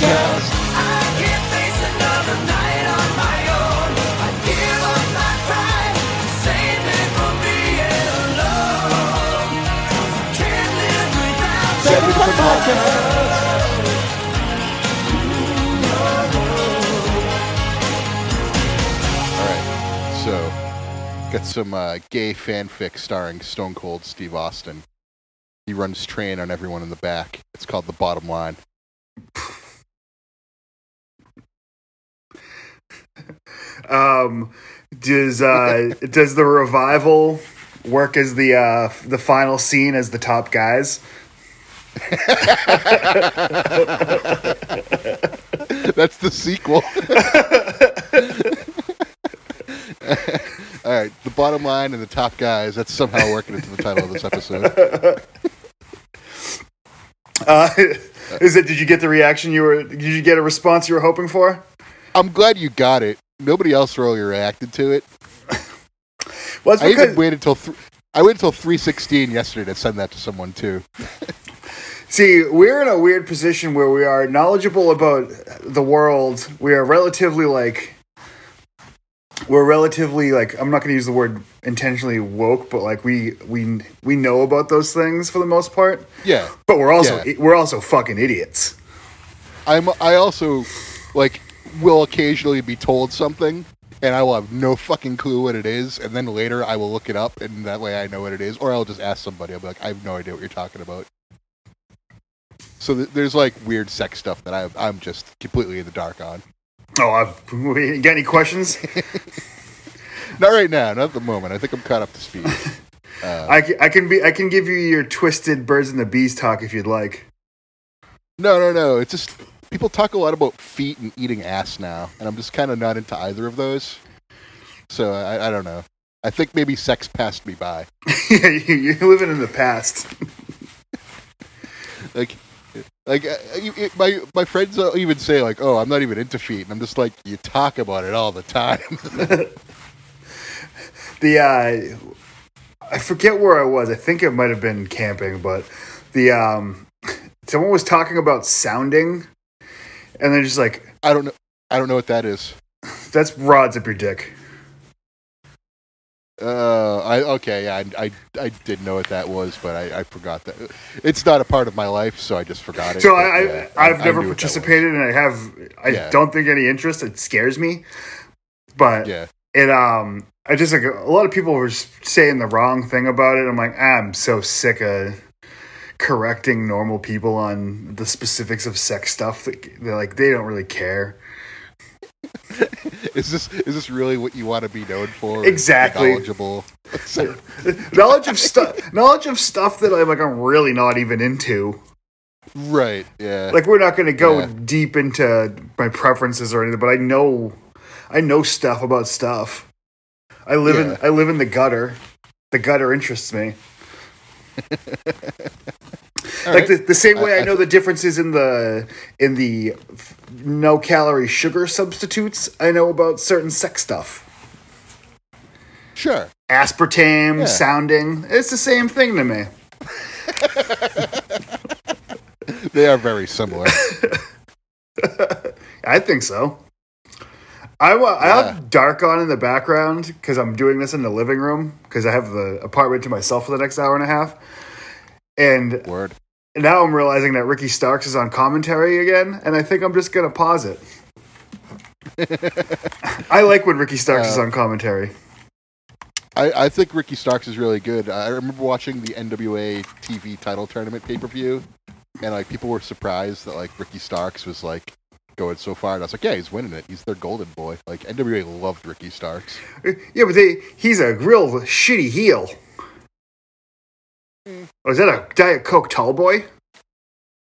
Fun I can't face another night on my own. I give up my pride save me from being alone. 'Cause I can't live without you. Family Fun All right, so got some uh, gay fanfic starring Stone Cold Steve Austin. He runs train on everyone in the back. It's called The Bottom Line. Um, does uh, does the revival work as the uh, the final scene as the top guys? That's the sequel. All right, the bottom line and the top guys. That's somehow working into the title of this episode. Uh, is it? Did you get the reaction you were? Did you get a response you were hoping for? I'm glad you got it. Nobody else really reacted to it. Well, I even waited till th- I waited till 316 yesterday to send that to someone too. see, we're in a weird position where we are knowledgeable about the world. We are relatively like. We're relatively like I'm not going to use the word intentionally woke, but like we we we know about those things for the most part. Yeah, But we're also Yeah. we're also fucking idiots. I'm. I also like will occasionally be told something, and I will have no fucking clue what it is, and then later I will look it up, and that way I know what it is, or I'll just ask somebody. I'll be like, I have no idea what you're talking about. So th- there's like weird sex stuff that I, I'm just completely in the dark on. Oh, I've, you got any questions? Not right now, not at the moment. I think I'm caught up to speed. Uh, I, ca- I can be I can give you your twisted birds and the bees talk if you'd like. No, no, no. It's just people talk a lot about feet and eating ass now, and I'm just kind of not into either of those. So I, I don't know. I think maybe sex passed me by. yeah, you, you're living in the past. Like, like uh, it, my my friends uh, even say like, "Oh, I'm not even into feet," and I'm just like, "You talk about it all the time." The uh, I forget where I was. I think it might have been camping, but the um, someone was talking about sounding, and they're just like, I don't know. I don't know what that is. "That's rods up your dick." Uh, I okay, yeah, I, I, I did know what that was, but I, I forgot that. It's not a part of my life, so I just forgot it. So but, I, yeah, I I've I never knew what that was. participated, and I have I Yeah. don't think any interest. It scares me, but Yeah, it um I just like a lot of people were saying the wrong thing about it. I'm like, I'm so sick of correcting normal people on the specifics of sex stuff. That they're like they don't really care. is this is this really what you want to be known for? Exactly. Knowledgeable. So- knowledge of stuff, knowledge of stuff that I'm like I'm really not even into. right. Yeah. Like we're not going to go Yeah. deep into my preferences or anything, but I know I know stuff about stuff. I live in I live in the gutter. The gutter interests me. Like right. the, the same way I- I, I know the differences in the in the no calorie sugar substitutes. I know about certain sex stuff. Sure. Aspartame Yeah. sounding. It's the same thing to me. They are very similar. I think so. I, wa- I have dark on in the background because I'm doing this in the living room because I have the apartment to myself for the next hour and a half. And Word. now I'm realizing that Ricky Starks is on commentary again, and I think I'm just gonna pause it. I like when Ricky Starks is on commentary. I, I think Ricky Starks is really good. I remember watching the NWA TV title tournament pay per view, and like people were surprised that like Ricky Starks was like going so far, and I was like, yeah, he's winning it. He's their golden boy. Like NWA loved Ricky Starks. Yeah, but they, he's a real shitty heel. Oh, is that a Diet Coke tall boy?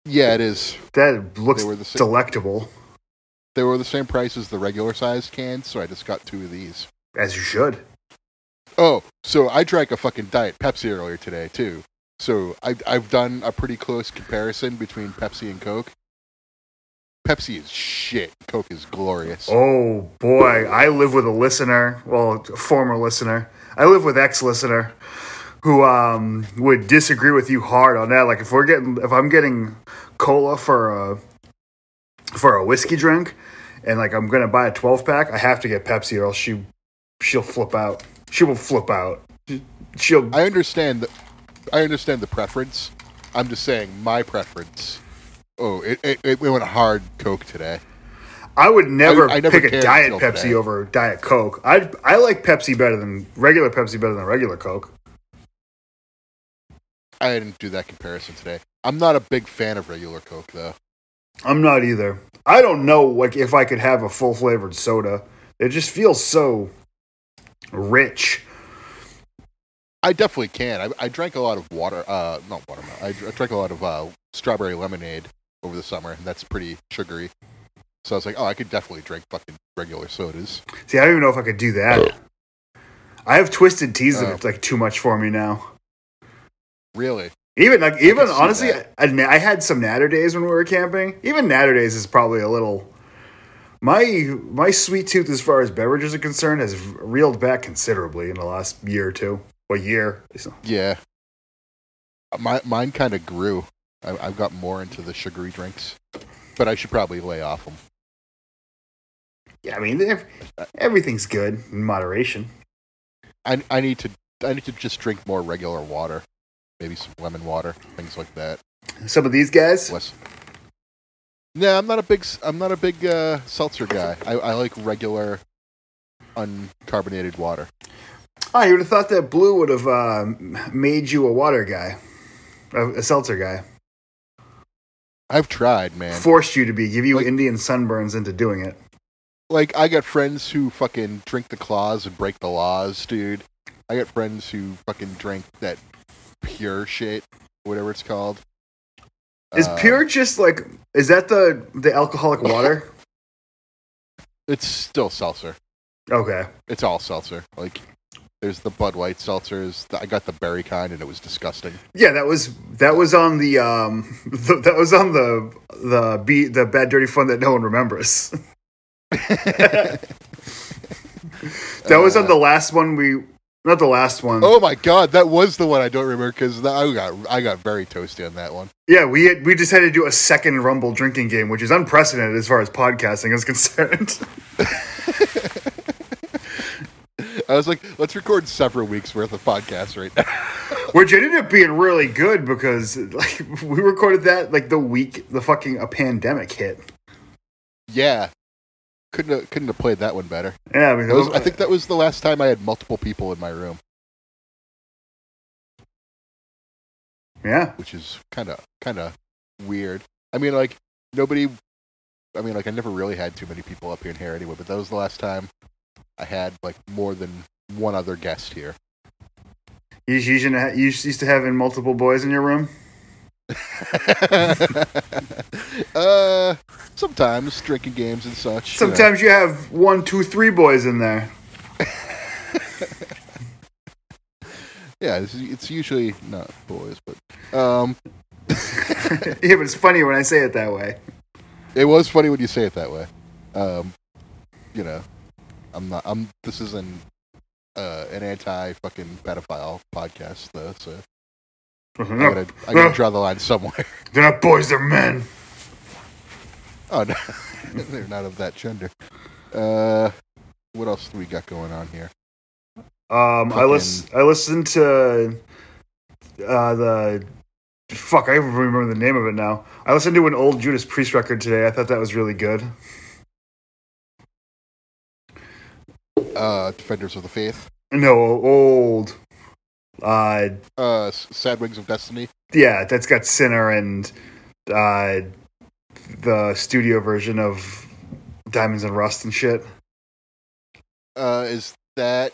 Yeah, it is. That looks They were the same- delectable, They were the same price as the regular sized cans, so I just got two of these. as you should. Oh, so I drank a fucking Diet Pepsi earlier today too. So I, I've done a pretty close comparison between Pepsi and Coke. Pepsi is shit. Coke is glorious. Oh boy, I live with a listener, well, a former listener. I live with ex-listener who um, would disagree with you hard on that. Like if we're getting, if I'm getting cola for a for a whiskey drink, and like I'm gonna buy a 12 pack, I have to get Pepsi or else she she'll flip out. She will flip out. She'll I understand the, I understand the preference. I'm just saying my preference. Oh, it it, it went hard Coke today. I would never, I- I never pick a diet Pepsi today. over diet Coke. I I like Pepsi better than regular Pepsi better than regular Coke. I didn't do that comparison today. I'm not a big fan of regular Coke though. I'm not either. I don't know like if I could have a full flavored soda. It just feels so rich. I definitely can. I, I drank a lot of water. Uh, not watermelon. I, dr- I drank a lot of uh, strawberry lemonade over the summer, and that's pretty sugary. So I was like, oh, I could definitely drink fucking regular sodas. See, I don't even know if I could do that. I have twisted teas that Oh. are like too much for me now. Really? Even like even see honestly, that. I, I had some natter days when we were camping. Even natter days is probably a little. My my sweet tooth as far as beverages are concerned has reeled back considerably in the last year or two. A year. So- Yeah. Uh, my mine kind of grew. I, I've got more into the sugary drinks, but I should probably lay off them. Yeah, I mean ev- everything's good in moderation. I I need to I need to just drink more regular water, maybe some lemon water, things like that. Some of these guys, Less. No, I'm not a big I'm not a big uh, seltzer guy. I, I like regular, uncarbonated water. oh, you would have thought that blue would have uh, made you a water guy, a, a seltzer guy, I've tried, man. forced you to be, give you Like- Indian sunburns into doing it. like I got friends who fucking drink the claws and break the laws, dude. I got friends who fucking drink that pure shit, whatever it's called. Is Uh, pure just like is that the the alcoholic water? It's still seltzer. Okay. It's all seltzer. Like there's the Bud Light seltzers. I got the berry kind, and it was disgusting. Yeah, that was that was on the um the, that was on the the be the bad dirty fun that no one remembers. That was on the last one we not the last one. oh my god, that was the one I don't remember because I got I got very toasty on that one. Yeah, we had, we had to do a second Rumble drinking game, which is unprecedented as far as podcasting is concerned. I was like, let's record several weeks worth of podcasts right now. which ended up being really good because like we recorded that like the week the fucking a pandemic hit. yeah, couldn't have, couldn't have played that one better. Yeah, I mean, was, I think that was the last time I had multiple people in my room, yeah. which is kind of kind of weird. I mean, like nobody. I mean, like I never really had too many people up here in here anyway, but that was the last time I had like more than one other guest here. You, you, used to ha- you used to having multiple boys in your room. uh, sometimes drinking games and such. you know. Sometimes you have one, two, three boys in there. yeah, it's, it's usually not boys, but um, yeah, but it's funny when I say it that way. it was funny when you say it that way. Um, you know, I'm not. I'm. This is an uh, an anti fucking pedophile podcast, though. So I gotta, I gotta draw the line somewhere. They're not boys, they're men. Oh no, they're not of that gender. Uh, what else do we got going on here? Um, I listen. I listened to uh, the fuck. I even remember the name of it now. I listened to an old Judas Priest record today. I thought that was really good. Uh, Defenders of the Faith. No, old. Uh, Uh, Sad Wings of Destiny. yeah, that's got Sinner and uh, the studio version of Diamonds and Rust and shit. Uh, is that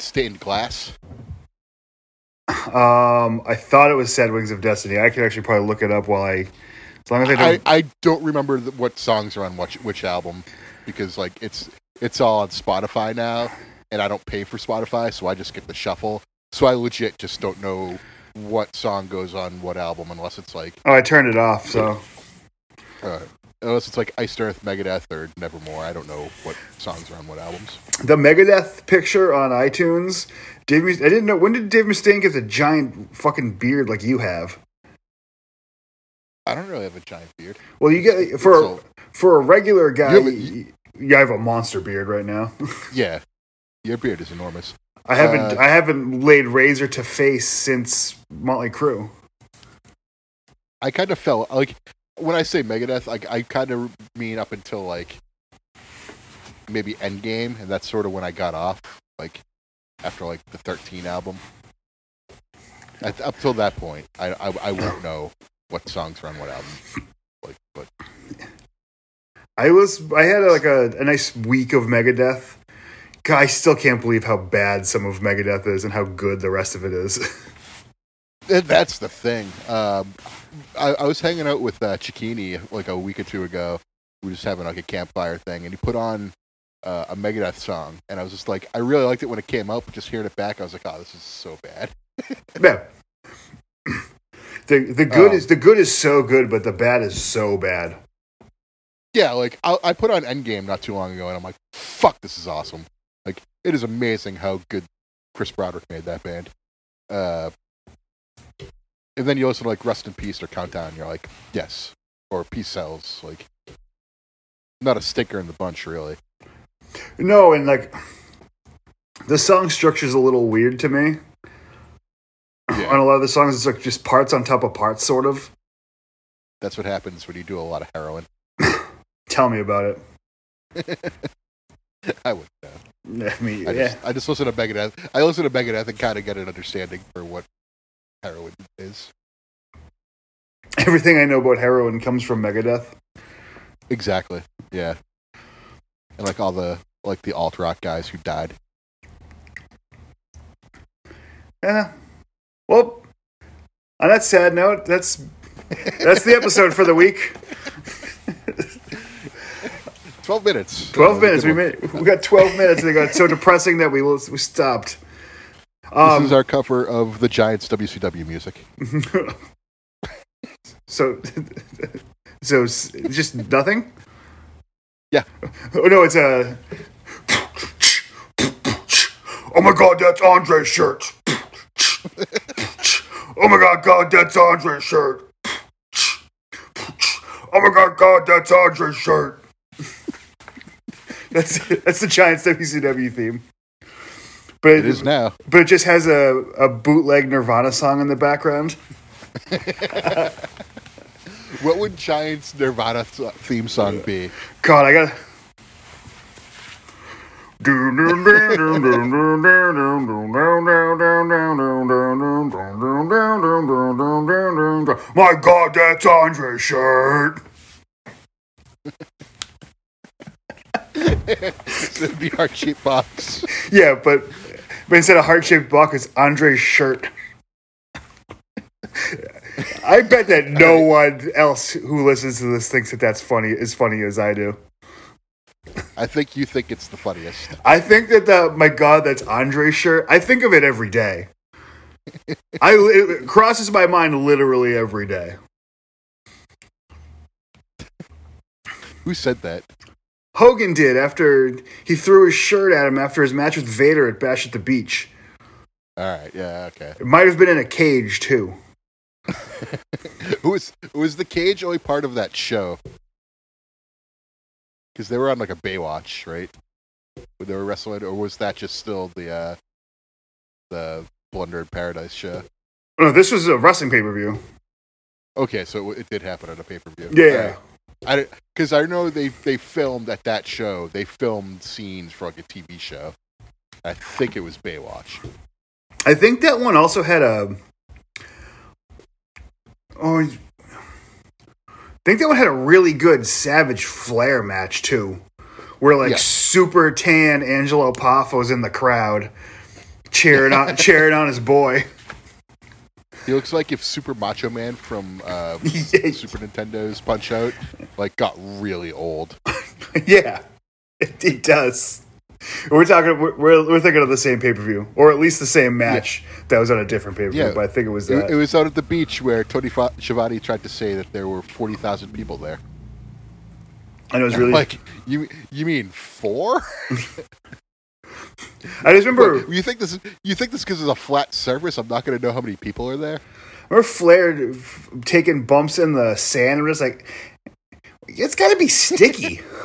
Stained Glass? Um, I thought it was Sad Wings of Destiny. I could actually probably look it up while I, as long as I I, don't. I don't remember what songs are on which which album because like it's it's all on Spotify now, and I don't pay for Spotify, so I just get the shuffle. So I legit just don't know what song goes on what album unless it's like oh, I turned it off. So uh, unless it's like Iced Earth, Megadeth, or Nevermore. I don't know what songs are on what albums. the Megadeth picture on iTunes. Dave, I didn't know when did Dave Mustaine get the giant fucking beard like you have? I, don't really have a giant beard. Well, you get for So- for a regular guy. You have a- You, you have a monster beard right now. Yeah, your beard is enormous. I haven't Uh, I haven't laid razor to face since Motley Crue. I kind of felt like when I say Megadeth, like I kind of mean up until like maybe Endgame, and that's sort of when I got off. Like after like the 13 album, At, up till that point, I, I I won't know what songs are on what album. Like, but I was I had like a, a nice week of Megadeth. God, I still can't believe how bad some of Megadeth is and how good the rest of it is. Th- That's the thing. Um, I, I was hanging out with uh, Chiquini like a week or two ago. We were just having like a campfire thing, and he put on uh, a Megadeth song, and I was just like, I really liked it when it came out, but just hearing it back, I was like, oh, this is so bad. yeah. The the good Oh. is the good is so good, but the bad is so bad. Yeah, like I, I put on Endgame not too long ago, and I'm like, fuck, this is awesome. Like, it is amazing how good Chris Broderick made that band. Uh, and then you listen to like Rust in Peace or Countdown, and you're like, yes, or Peace Sells, like. Not a stinker in the bunch, really. No, and like the song structure's a little weird to me. Yeah. On a lot of the songs, it's like just parts on top of parts, sort of. That's what happens when you do a lot of heroin. Tell me about it. I wouldn't know. I mean, I yeah. just, I just listen to Megadeth. I listen to Megadeth and kind of get an understanding for what heroin is. Everything I know about heroin comes from Megadeth. Exactly. Yeah. And like all the like the alt rock guys who died. Yeah. Well, on that sad note, that's that's the episode for the week. Twelve minutes. Twelve Uh, minutes. We made. We got twelve minutes, and it got so depressing that we we stopped. This Um, is our cover of the Giants WCW music. so, so just nothing. Yeah. Oh no, it's a. Oh my God, that's Andre's shirt. Oh my God, God, that's Andre's shirt. Oh my God, God, that's Andre's shirt. That's that's the Giants WCW theme. But It is now. but it just has a, a bootleg Nirvana song in the background. What would Giants Nirvana th- theme song be? God, I got. My God, that's Andre's shirt. It'd be our cheap box. Yeah, but but instead of heart shaped box, it's Andre's shirt. I bet that no one else who listens to this thinks that that's funny as funny as I do. I think you think it's the funniest. I think that the my God, that's Andre's shirt. I think of it every day. I it crosses my mind literally every day. Who said that? Hogan did after he threw his shirt at him after his match with Vader at Bash at the Beach. All right. Yeah. Okay. It might have been in a cage too. Was was the cage only part of that show? Because they were on like a Baywatch, right? When they were wrestling, or was that just still the uh, the Blunder in Paradise show? No, this was a wrestling pay per view. Okay, so it did happen on a pay per view. Yeah, I because I know they they filmed at that show. They filmed scenes for like a TV show. I think it was Baywatch. I think that one also had a. Oh, I think that one had a really good Savage Flair match too, where like Yeah. super tan Angelo Poffo's in the crowd, cheering on cheering on his boy. He looks like if Super Macho Man from uh, Yeah. Super Nintendo's Punch Out like got really old. yeah, it, it does. We're talking. We're, we're, we're thinking of the same pay per view, or at least the same match that was on a different pay per view. Yeah. But I think it was that. It, it was out at the beach where Tony Fa- Schiavone tried to say that there were forty thousand people there. and it was really. Like you you mean four? I just remember. you think this is you think this because it's a flat surface? I'm not going to know how many people are there. Remember Flair taking bumps in the sand? I'm just like, it's got to be sticky.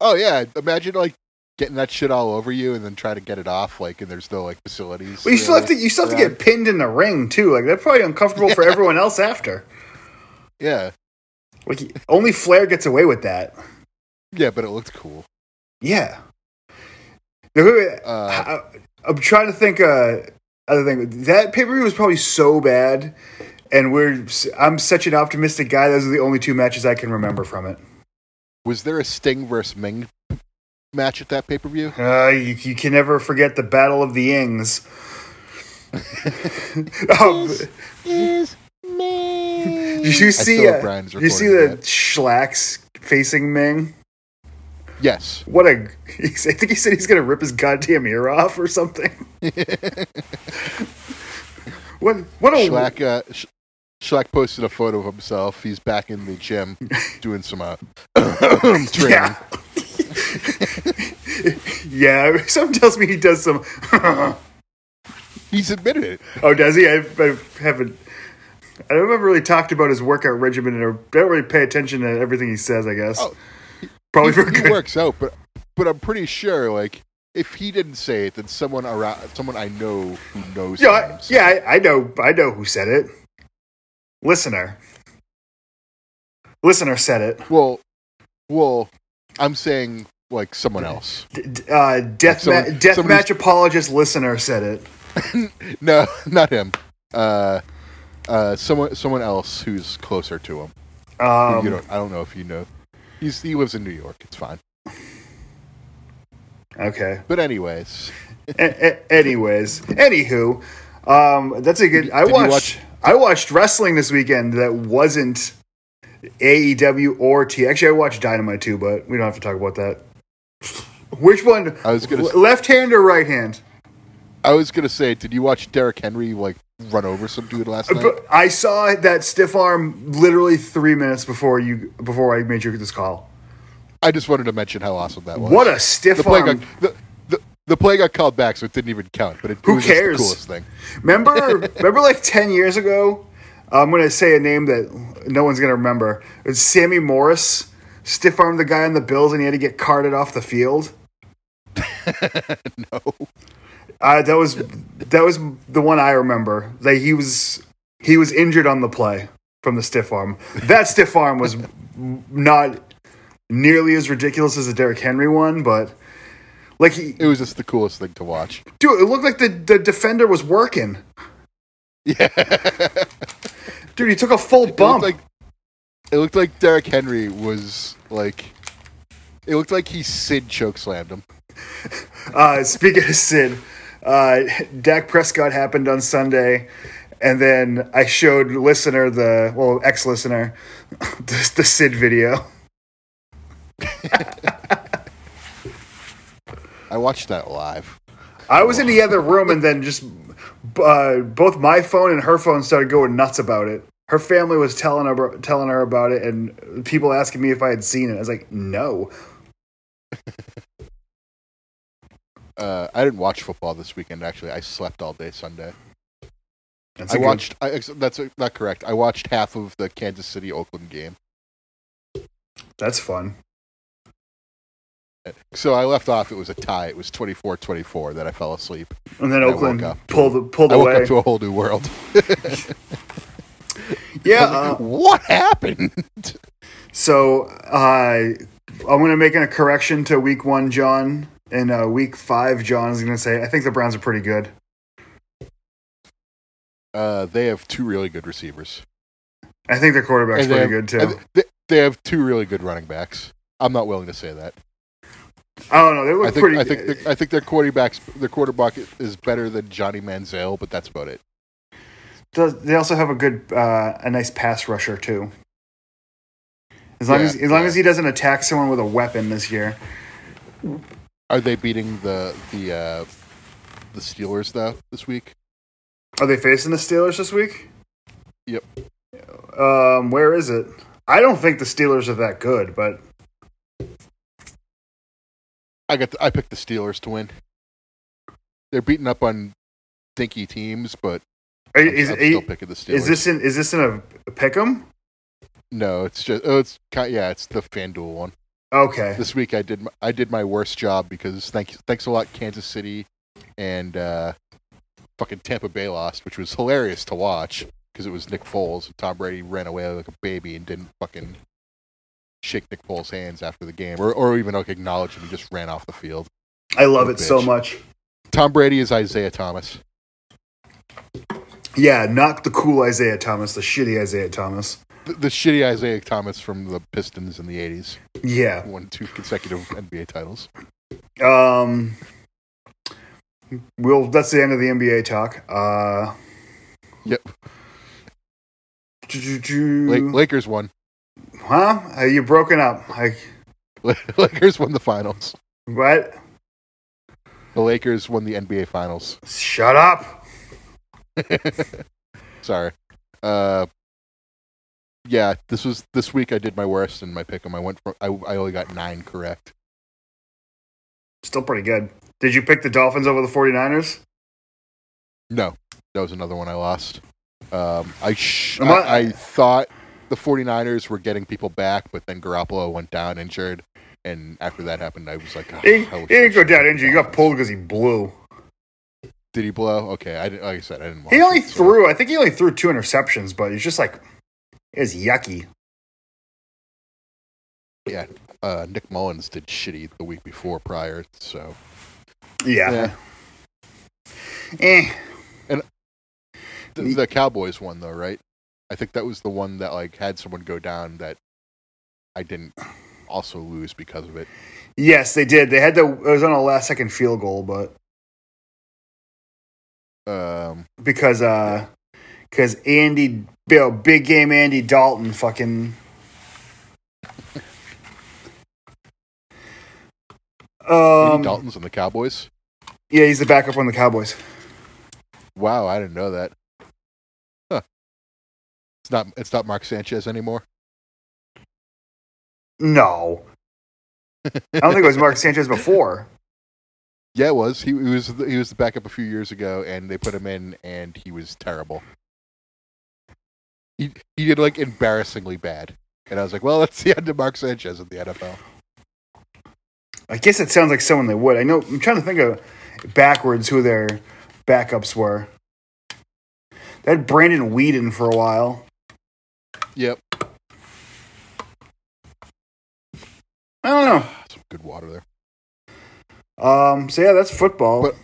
Oh yeah, imagine like getting that shit all over you and then try to get it off. Like, and there's no like facilities. Well, you still have to. You still have to get pinned in the ring too. Like that's probably uncomfortable for everyone else after. Yeah, Like only Flair gets away with that. yeah, but it looked cool. Yeah. Now, wait, wait, Uh, I, am trying to think. Uh, other thing that pay per view was probably so bad, and we're. I'm such an optimistic guy. Those are the only two matches I can remember from it. was there a Sting versus Ming match at that pay per view? Uh, you, you can never forget the Battle of the Yings. um, Is me. did you see? Uh, you see the of Schlacks facing Ming? Yes. What a! I think he said he's gonna rip his goddamn ear off or something. what? What a! Schlack, uh, Sch- Schlack posted a photo of himself. He's back in the gym doing some uh, training. Yeah. yeah. Something tells me he does some. He's admitted it. oh, does he? I, I haven't. I don't ever really talked about his workout regimen, or don't really pay attention to everything he says. I guess. Oh, Probably he, for he good. works out, but but I'm pretty sure like if he didn't say it, then someone around, someone I know who knows. Yeah, him I, yeah. I, I know. I know who said it. Listener. Listener said it. Well, well, I'm saying like someone else. D- d- uh, death Someone- ma- death match apologist listener said it. No, not him. Uh, uh, someone someone else who's closer to him. Um, you don't. I don't know if you know. He's he lives in New York. It's fine. okay. But anyways, A- a- anyways, anywho, um, that's a good. I Did watched. watch- I watched wrestling this weekend that wasn't AEW or T. Actually, I watched Dynamite too, but we don't have to talk about that. Which one? I was gonna. L- left hand or right hand? I was gonna say, did you watch Derrick Henry like run over some dude last night? But I saw that stiff arm literally three minutes before you before I made you this call. I just wanted to mention how awesome that was. What a stiff the play arm! got the, the, the play got called back, so it didn't even count. But it, Who was cares? the coolest thing. Remember, remember, like ten years ago. I'm going to say a name that no one's going to remember. It's Sammy Morris stiff armed the guy on the Bills, and he had to get carted off the field. No, Uh, that was that was the one I remember. That he was he was injured on the play from the stiff arm. That stiff arm was not nearly as ridiculous as the Derrick Henry one, but like he, it was just the coolest thing to watch. dude, it looked like the the defender was working. Yeah, Dude, he took a full it looked bump. like it looked like Derrick Henry was like. It looked like he Sid chokeslammed him. Uh, speaking of Sid, uh, Dak Prescott happened on Sunday, and then I showed listener the well ex listener the, the Sid video. I watched that live. I was in the other room, and then just uh, both my phone and her phone started going nuts about it. Her family was telling her telling her about it, and people asking me if I had seen it. I was like, no. Uh, I didn't watch football this weekend. Actually, I slept all day Sunday. That's I good- watched. I, that's not correct. I watched half of the Kansas City Oakland game. That's fun. So I left off. It was a tie. It was 24-24 that I fell asleep. And then Oakland up. pulled pulled I woke away. up to a whole new world. yeah. Uh, what happened? So uh, I'm going to make a correction to week one, John. And uh, week five, John is going to say, I think the Browns are pretty good. Uh, they have two really good receivers. I think their quarterback's And pretty have- good too. They, they have two really good running backs. I'm not willing to say that. I don't know. They look I think pretty. I think their- I think their quarterbacks their quarterback is better than Johnny Manziel, but that's about it. Does- they also have a good, uh, a nice pass rusher too. As long Yeah, as as long yeah. as he doesn't attack someone with a weapon this year. Are they beating the the uh, the Steelers though this week? Are they facing the Steelers this week? Yep. Um, where is it? I don't think the Steelers are that good, but I got the, I picked the Steelers to win. They're beating up on dinky teams, but Are, I'm, is, I'm still picking the Steelers. is this in is this in a, a pick'em? No, it's just oh, it's yeah, it's the FanDuel one. Okay. This week I did my, I did my worst job because thanks thanks a lot Kansas City and uh, fucking Tampa Bay lost, which was hilarious to watch because it was Nick Foles and Tom Brady ran away like a baby and didn't fucking shake Nick Foles' hands after the game or or even like acknowledge him. He just ran off the field. I love it a so much. Tom Brady is Isiah Thomas. Yeah, not the cool Isaiah Thomas, the shitty Isiah Thomas. The, the shitty Isiah Thomas from the Pistons in the '80s Yeah. won two consecutive NBA titles. Um. Well, that's the end of the NBA talk. Uh. Yep. Lakers won. Huh? Are you broken up? Like Lakers won the finals. what? The Lakers won the NBA finals. Shut up. Sorry. Uh, yeah, this was this week. I did my worst in my pick 'em. I went from I, I only got nine correct. Still pretty good. Did you pick the Dolphins over the 49ers? No, that was another one I lost. Um, I, sh- I- I I thought the 49ers were getting people back, but then Garoppolo went down injured, and after that happened, I was like, oh, He, he I wish I didn't go down injured. He got pulled because he blew. Did he blow? Okay, I didn't, like I said, I didn't. He only it, so- threw. I think he only threw two interceptions, but he's just like it was yucky. Yeah, uh, Nick Mullens did shitty the week before prior, so Yeah. Yeah. Eh. the, the Cowboys won though, right? I think that was the one that like had someone go down that I didn't also lose because of it. Yes, they did. They had to. It was on a last second field goal, but Um, because uh, because Andy, Bill, big game Andy Dalton, fucking. Andy Um, Dalton's on the Cowboys. yeah, he's the backup on the Cowboys. Wow, I didn't know that. Huh. It's not. It's not Mark Sanchez anymore. No, I don't think it was Mark Sanchez before. Yeah, it was. He, he was. He was the backup a few years ago, and they put him in, and he was terrible. He he did like embarrassingly bad, and I was like, well, that's the end of Mark Sanchez in the NFL. I guess it sounds like someone they would. I know. I'm trying to think of backwards who their backups were. They had Brandon Weeden for a while. Yep. I don't know. Some good water there. Um. So yeah, that's football. But-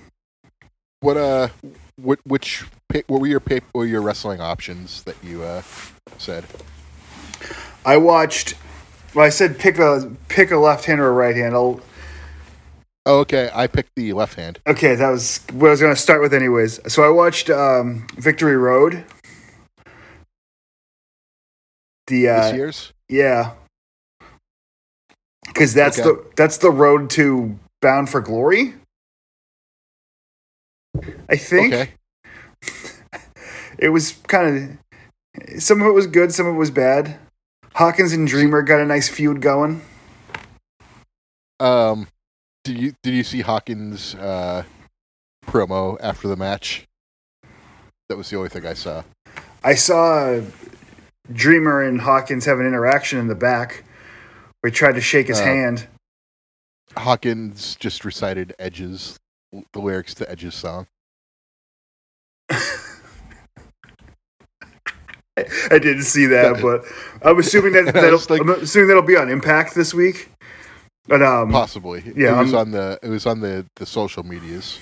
What uh, what which pick? What were your pick? What were your wrestling options that you uh said? I watched. Well, I said pick a pick a left hand or a right hand. I'll, Oh, okay. I picked the left hand. okay, that was what I was going to start with, anyways. So I watched um, Victory Road. The uh, This year's. yeah, because that's Okay. the that's the road to Bound for Glory. I think Okay. It was kind of some of it was good, some of it was bad. Hawkins and Dreamer got a nice feud going. Um, did you did you see Hawkins' uh, promo after the match? That was the only thing I saw. I saw Dreamer and Hawkins have an interaction in the back where he tried to shake his Oh. hand. Hawkins just recited Edge's the lyrics to Edge's song. I didn't see that, but I'm assuming that that'll, like- I'm assuming that'll be on Impact this week. But um, Possibly. yeah, it was I'm- on the it was on the the social medias.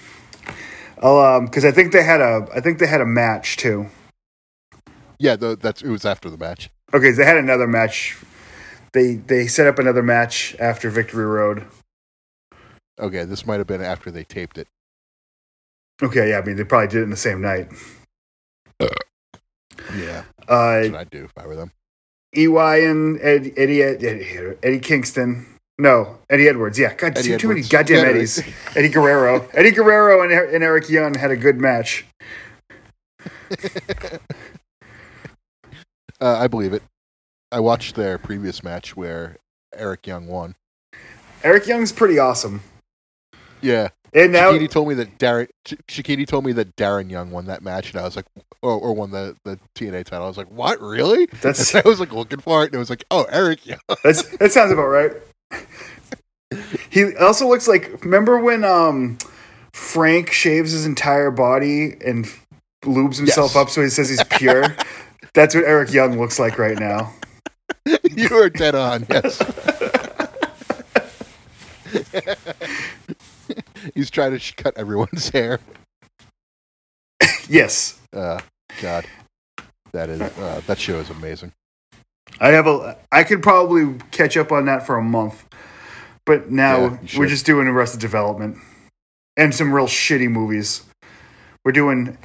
I'll um, because I think they had a I think they had a match too. Yeah, the, that's it was after the match. Okay, they had another match. They they set up another match after Victory Road. Okay, this might have been after they taped it. Okay, yeah, I mean they probably did it in the same night. Yeah, Uh, that's what I'd do if I were them. EY and Ed, Eddie, Eddie Eddie Kingston. No, Eddie Edwards. Yeah, God, Eddie too many goddamn Yeah, Eddies. Eddie Guerrero. Eddie Guerrero and, and Eric Young had a good match. Uh, I believe it. I watched their previous match where Eric Young won. Eric Young's pretty awesome. Yeah, And now, Shakini told me that Darren Sh- told me that Darren Young won that match, and I was like, or, or won the, the TNA title. I was like, what, really? That's- I was like looking for it, and it was like, oh, Eric Young. That's, that sounds about right. He also looks like. Remember when um, Frank shaves his entire body and lubes himself Yes. up so he says he's pure? That's what Eric Young looks like right now. you are dead on. Yes. He's trying to cut everyone's hair. Yes, Uh, God, that is uh, that show is amazing. I have a. I could probably catch up on that for a month, but now Yeah, we're just doing Arrested Development and some real shitty movies. We're doing.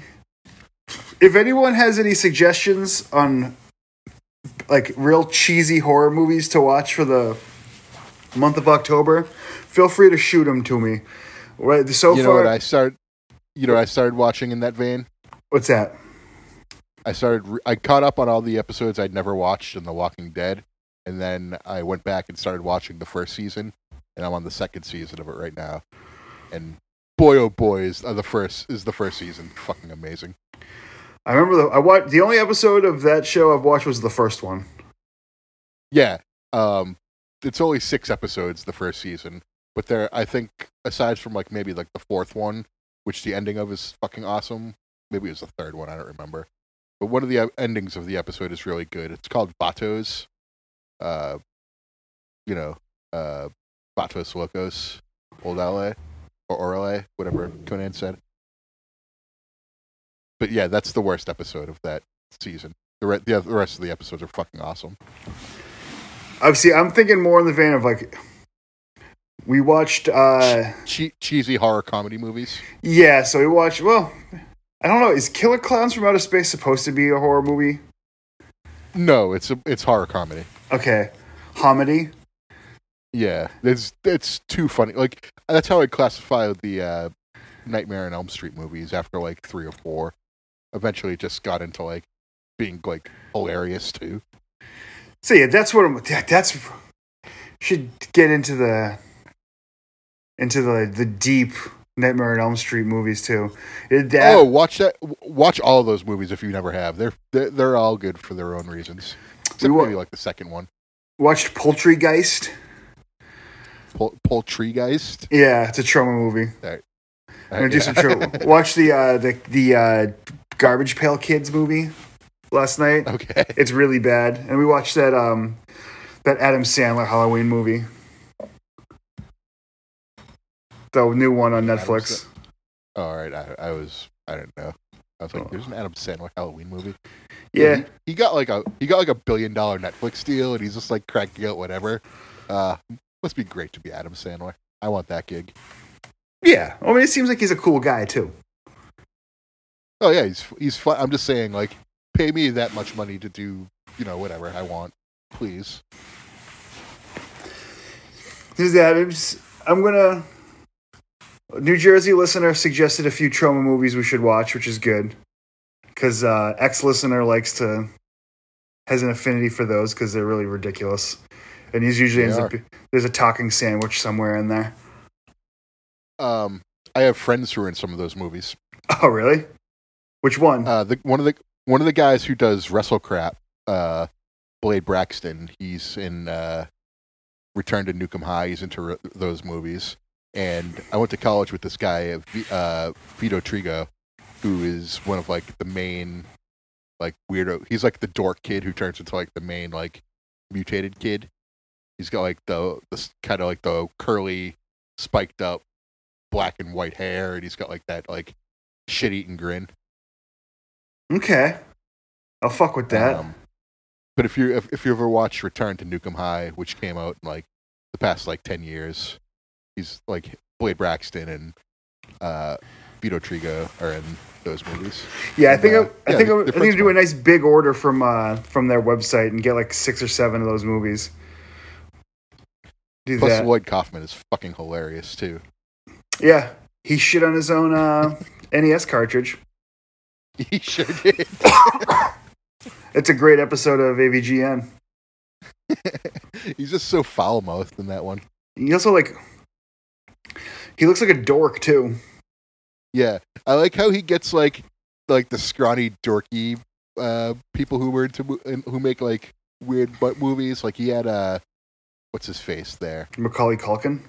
If anyone has any suggestions on like real cheesy horror movies to watch for the month of October, feel free to shoot them to me. Right, so you know far, what I start. You know, I started watching in that vein. what's that? I started. Re- I caught up on all the episodes I'd never watched in The Walking Dead, and then I went back and started watching the first season, and I'm on the second season of it right now. And boy, oh boy, is uh, the first is the first season fucking amazing. I remember the I watched the only episode of that show I've watched was the first one. Yeah, um, it's only six episodes the first season, but there, I think, aside from like maybe like the fourth one, which the ending of is fucking awesome. Maybe it was the third one. I don't remember. But one of the endings of the episode is really good. It's called Vatos. Uh, you know, uh, Vatos Locos, Old LA, or Orale, whatever Conan said. But yeah, that's the worst episode of that season. The, re- the, the rest of the episodes are fucking awesome. Obviously, I'm thinking more in the vein of like we watched. uh che- cheesy horror comedy movies. Yeah, so we watched. Well, I don't know. Is Killer Clowns from Outer Space supposed to be a horror movie? No, it's a it's horror comedy. Okay, comedy. Yeah, it's it's too funny. Like that's how I classify the uh, Nightmare on Elm Street movies. After like three or four, eventually it just got into like being like hilarious too. So yeah, that's what I'm. that- That's should get into the into the the deep Nightmare on Elm Street movies too. It- that- oh, watch that! Watch all of those movies if you never have. They're they're, they're all good for their own reasons. Except wa- maybe like the second one, watched Poultrygeist. Pol- Poultrygeist. Yeah, it's a Troma movie. I'm gonna do some tra- watch the uh, the the uh, Garbage Pail Kids movie last night. okay. It's really bad. And we watched that um that Adam Sandler Halloween movie. The new one on Netflix. All right, I, I was I don't know. I was like, "There's an Adam Sandler Halloween movie." Yeah. he, he got like a he got like a billion dollar Netflix deal, and he's just like cracking out whatever. Uh, must be great to be Adam Sandler. I want that gig. Yeah. I mean it seems like he's a cool guy too. Oh yeah, he's he's fun. I'm just saying, like, pay me that much money to do you know whatever I want, please. This is that. I'm gonna New Jersey listener suggested a few Troma movies we should watch, which is good. Because uh, ex listener likes to has an affinity for those because they're really ridiculous, and he's usually ends up there's a talking sandwich somewhere in there. Um, I have friends who are in some of those movies. Oh, really? Which one? Uh, the one of the one of the guys who does WrestleCrap, uh, Blade Braxton. He's in uh, Return to Nuke 'Em High. He's into r- those movies. And I went to college with this guy, V- uh, Vito Trigo, who is one of like the main like weirdo. He's like the dork kid who turns into like the main like mutated kid. He's got like the the kind of like the curly, spiked up, black and white hair, and he's got like that like shit eating grin. okay, I'll fuck with that. Um, but if you if, if you ever watch Return to Nuke 'Em High, which came out in like the past like ten years, he's like Blade Braxton and uh, Vito Trigo are in those movies. yeah, I think uh, I, yeah, think they're- I, think friends do a nice big order from uh from their website and get like six or seven of those movies. Do Plus, that. Lloyd Kaufman is fucking hilarious too. Yeah, he shit on his own uh, NES cartridge. He sure did. It's a great episode of AVGN. he's just so foul mouthed in that one. He also like He looks like a dork too. Yeah, I like how he gets like like the scrawny, dorky uh, people who were into who make like weird butt movies. Like he had uh, what's his face there? Macaulay Culkin.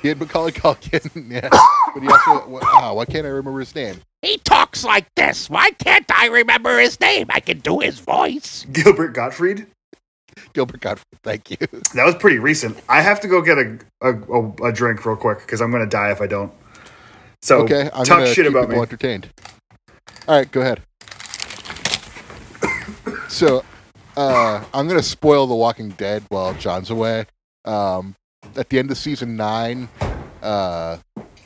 He had Macaulay Culkin. yeah, but he also what, oh, why can't I remember his name? He talks like this. Why can't I remember his name? I can do his voice. Gilbert Gottfried. Gilbert Gottfried. Thank you. That was pretty recent. I have to go get a a, a, a drink real quick because I'm gonna die if I don't. So okay, I'm talk shit about me. entertained. All right, go ahead. So, uh, I'm gonna spoil The Walking Dead while John's away. Um, at the end of season nine, uh,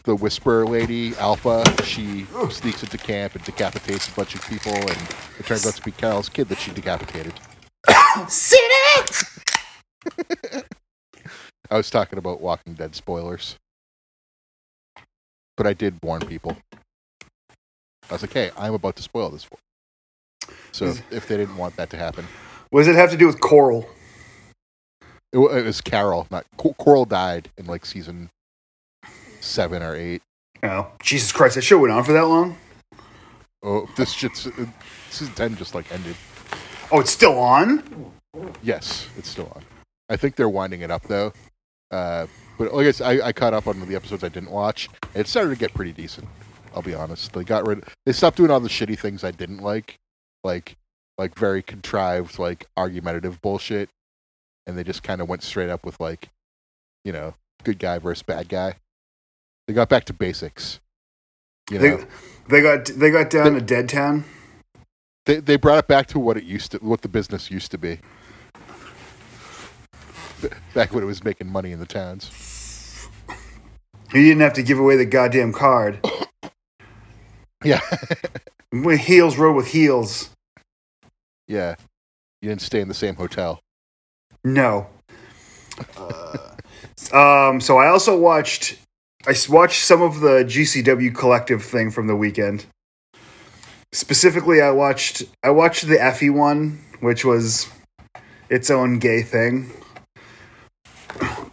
the Whisperer lady Alpha she sneaks into camp and decapitates a bunch of people, and it turns out to be Carol's kid that she decapitated. Sit it. I was talking about Walking Dead spoilers, but I did warn people. I was like, "Hey, I'm about to spoil this for." you." So if, if they didn't want that to happen, What does it have to do with Coral? it, wa- it was Carol. Not Co- Coral died in like season seven or eight. Oh, Jesus Christ! That show went on for that long. Oh, this shit's uh, season ten just like ended. Oh, it's still on. Yes, it's still on. I think they're winding it up though. Uh, but like I, said, I, I caught up on the episodes I didn't watch. It started to get pretty decent. I'll be honest. They got rid. They stopped doing all the shitty things I didn't like, like like very contrived, like argumentative bullshit, and they just kind of went straight up with like, you know, good guy versus bad guy. They got back to basics. You know, They they got they got down to Dead Town. They they brought it back to what it used to, what the business used to be. Back when it was making money in the towns. You didn't have to give away the goddamn card. Yeah, When heels rode with heels. yeah. You didn't stay in the same hotel. No. Uh, um. So I also watched. I watched some of the GCW collective thing from the weekend. Specifically, I watched. I watched the Effy one, which was its own gay thing.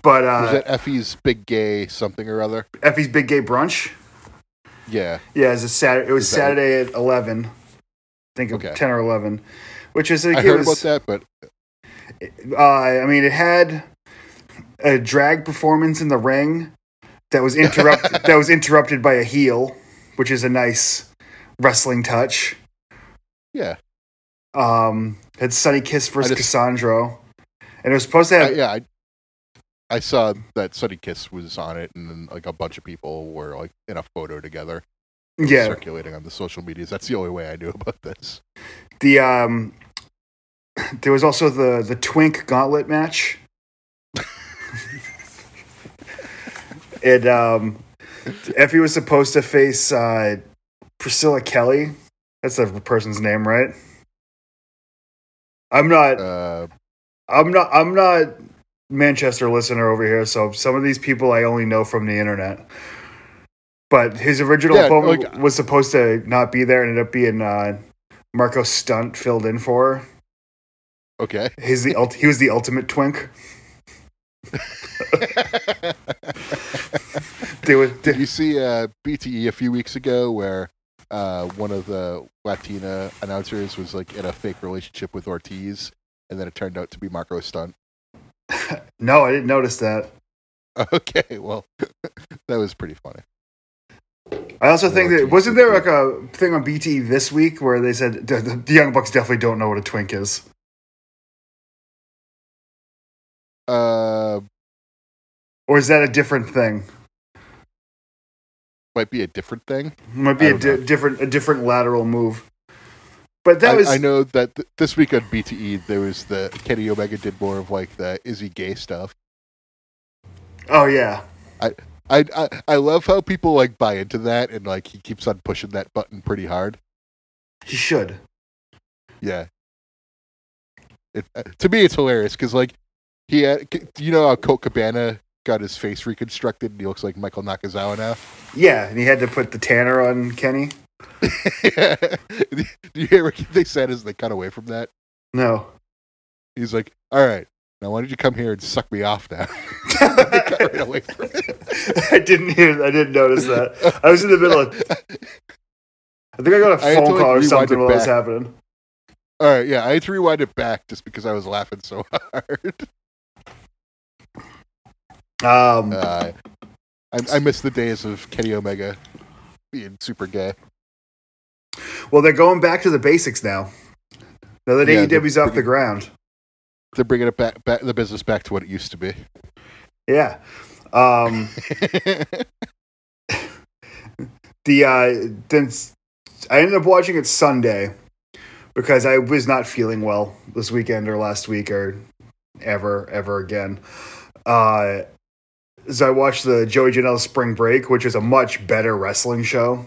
But was uh, that Effy's big gay something or other? Effy's Big Gay Brunch. Yeah, Yeah, it was a Saturday. It was Saturday at eleven. I think of Okay. ten or eleven, which is like I heard was, about that, but Uh, I mean, it had a drag performance in the ring that was interrupted. that was interrupted by a heel, which is a nice wrestling touch. yeah, Um, had Sunny Kiss versus I just- Cassandro, and it was supposed to I, have. yeah. I, I saw that Sunny Kiss was on it, and then like a bunch of people were like in a photo together, yeah, circulating on the social medias. That's the only way I knew about this. the um, there was also the the Twink Gauntlet match. and um, Effy was supposed to face uh, Priscilla Kelly. That's the person's name, right? I'm not. Uh, I'm not. I'm not Manchester listener over here. So some of these people I only know from the internet. But his original Yeah, opponent like- was supposed to not be there, and ended up being uh, Marco Stunt filled in for. her. okay. He's the ult- he was the ultimate twink. They would, Did you see uh, BTE a few weeks ago where uh, one of the Latina announcers was like in a fake relationship with Ortiz, and then it turned out to be Marco Stunt? no, I didn't notice that. Okay, well, that was pretty funny. I also think that wasn't there like a thing on BT this week where they said the, the, the Young Bucks definitely don't know what a twink is. Uh, Or is that a different thing? Might be a different thing. Might be a di- different a different lateral move. But that I, was I know that th- this week on BTE there was the Kenny Omega did more of like the is he gay stuff. oh yeah. I, I I love how people like buy into that and like he keeps on pushing that button pretty hard. He should. Yeah. It, uh, to me, it's hilarious because like he had, you know how Colt Cabana got his face reconstructed and he looks like Michael Nakazawa now. Yeah, and he had to put the tanner on Kenny. Do you hear what they said as they cut away from that? No. He's like, "All right, Now, why don't you come here and suck me off now? Right away from it. I didn't hear. I didn't notice that. I was in the middle of. I think I got a phone like, call or something while it was happening. All right, yeah, I had to rewind it back just because I was laughing so hard. Um, Uh, I, I miss the days of Kenny Omega being super gay. well, they're going back to the basics now. Now that Yeah, AEW's off the ground. They're bringing it back, back, the business back to what it used to be. Yeah. Um, the uh, then I ended up watching it Sunday because I was not feeling well this weekend or last week or ever ever again. Uh, so I watched the Joey Janela Spring Break, which is a much better wrestling show.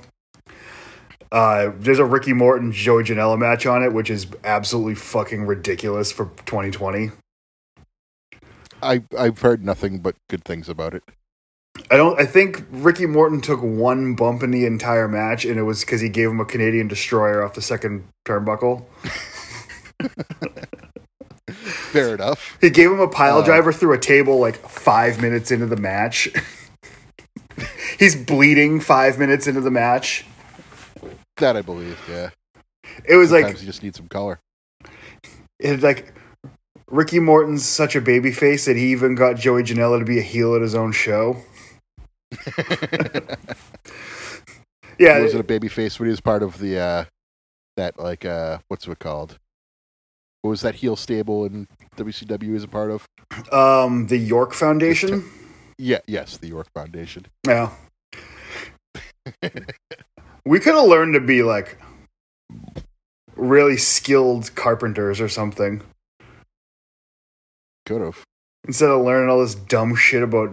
Uh, there's a Ricky Morton Joey Janela match on it, which is absolutely fucking ridiculous for 2020. I I've heard nothing but good things about it. I don't. I think Ricky Morton took one bump in the entire match, and it was because he gave him a Canadian destroyer off the second turnbuckle. Fair enough. He gave him a pile Uh. driver through a table like five minutes into the match. He's bleeding five minutes into the match. That I believe. Yeah. It was Sometimes like you just need some color. It's like Ricky Morton's such a baby face that he even got Joey Janela to be a heel at his own show. yeah, He was it a baby face when he was part of the uh that like uh what's it called? What was that heel stable in WCW is a part of? um, the York Foundation. Yeah, yes, the York Foundation. Yeah. we could have learned to be like really skilled carpenters or something Could have. instead of learning all this dumb shit about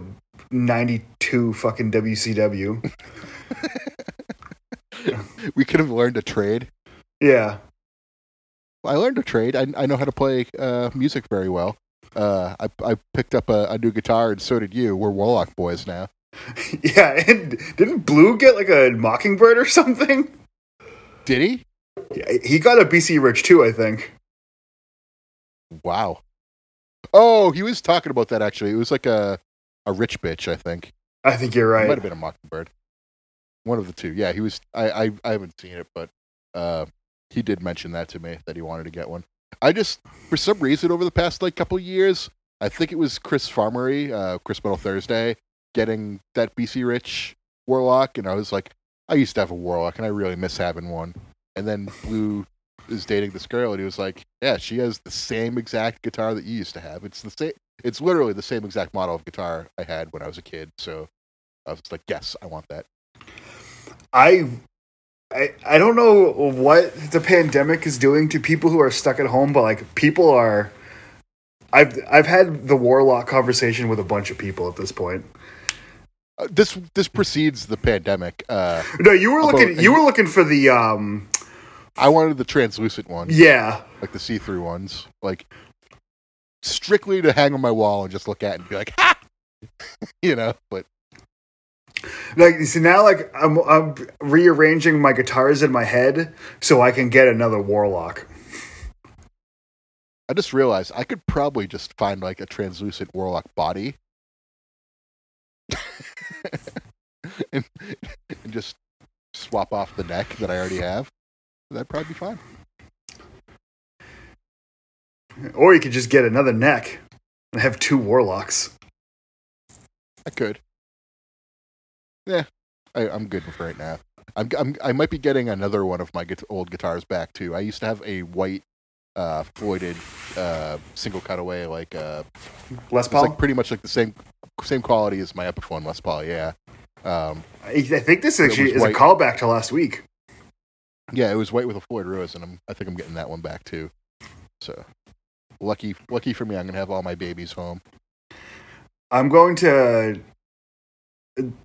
92 fucking WCW. We could have learned a trade. Yeah. I learned a trade. I, I know how to play uh, music very well. Uh, I, I picked up a, a new guitar, and so did you. We're Warlock boys now. Yeah. And didn't Blue get like a mockingbird or something? Did he? Yeah, he got a BC Rich too, I think. Wow. Oh, he was talking about that actually. It was like a a rich bitch, I think. I think you're It right. might have been a mockingbird. One of the two. Yeah, he was. I I, I haven't seen it, but uh, he did mention that to me that he wanted to get one. I just, for some reason, over the past like couple years, I think it was Chris Farmery, uh, Chris Metal Thursday, getting that BC Rich Warlock, and I was like, I used to have a Warlock, and I really miss having one. And then Blue is dating this girl, and he was like, Yeah, she has the same exact guitar that you used to have. It's the same. It's literally the same exact model of guitar I had when I was a kid. So I was like, Yes, I want that. I, I I don't know what the pandemic is doing to people who are stuck at home, but like people are. I've I've had the warlock conversation with a bunch of people at this point. Uh, this this precedes the pandemic. Uh, No, you were About- looking. You were looking for the um. I wanted the translucent ones, Yeah, like the see-through ones, like strictly to hang on my wall and just look at and be like, ha, you know. But like you see now, like I'm I'm rearranging my guitars in my head so I can get another warlock. I just realized I could probably just find like a translucent warlock body, and, and just swap off the neck that I already have. That'd probably be fine. Or you could just get another neck and have two warlocks. I could. Yeah, I, I'm good for right now. I'm, I'm I might be getting another one of my old guitars back too. I used to have a white uh Floyded uh single cutaway like uh Les Paul. like pretty much like the same same quality as my Epiphone Les Paul, yeah. Um I I think this actually is a callback to last week. yeah, it was white with a Floyd Rose and I'm I think I'm getting that one back too. So lucky lucky for me I'm going to have all my babies home. I'm going to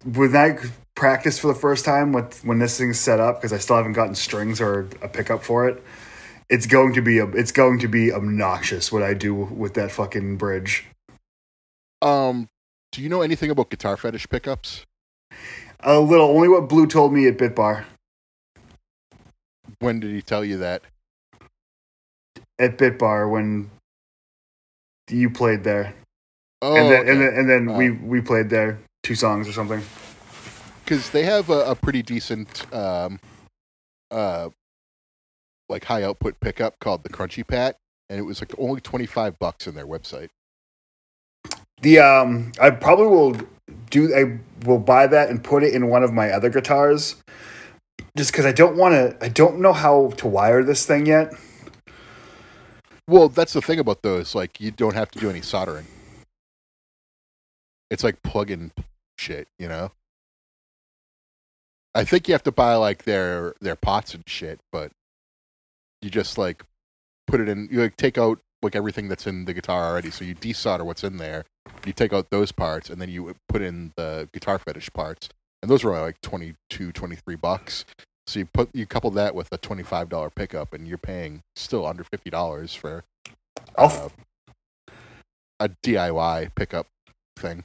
when I practice for the first time with when this thing's set up because I still haven't gotten strings or a pickup for it. It's going to be a, it's going to be obnoxious what I do with that fucking bridge. Um do you know anything about guitar fetish pickups? A little, only what Blue told me at Bitbar. When did he tell you that? At Bitbar when you played there, Oh, and then and then, and then Oh. we we played there two songs or something. because they have a, a pretty decent, um, uh, like high output pickup called the Crunchy Pat, and it was like only twenty five bucks on their website. The um, I probably will do. I will buy that and put it in one of my other guitars, just because I don't want to. I don't know how to wire this thing yet. Well, that's the thing about those. Like, you don't have to do any soldering. It's like plug-in shit, you know. I think you have to buy like their their pots and shit, but you just like put it in. You like take out like everything that's in the guitar already. So you desolder what's in there. You take out those parts, and then you put in the guitar fetish parts, and those are only like 22, 23 bucks. So you put you couple that with a twenty five dollar pickup, and you're paying still under fifty dollars for uh, a DIY pickup thing.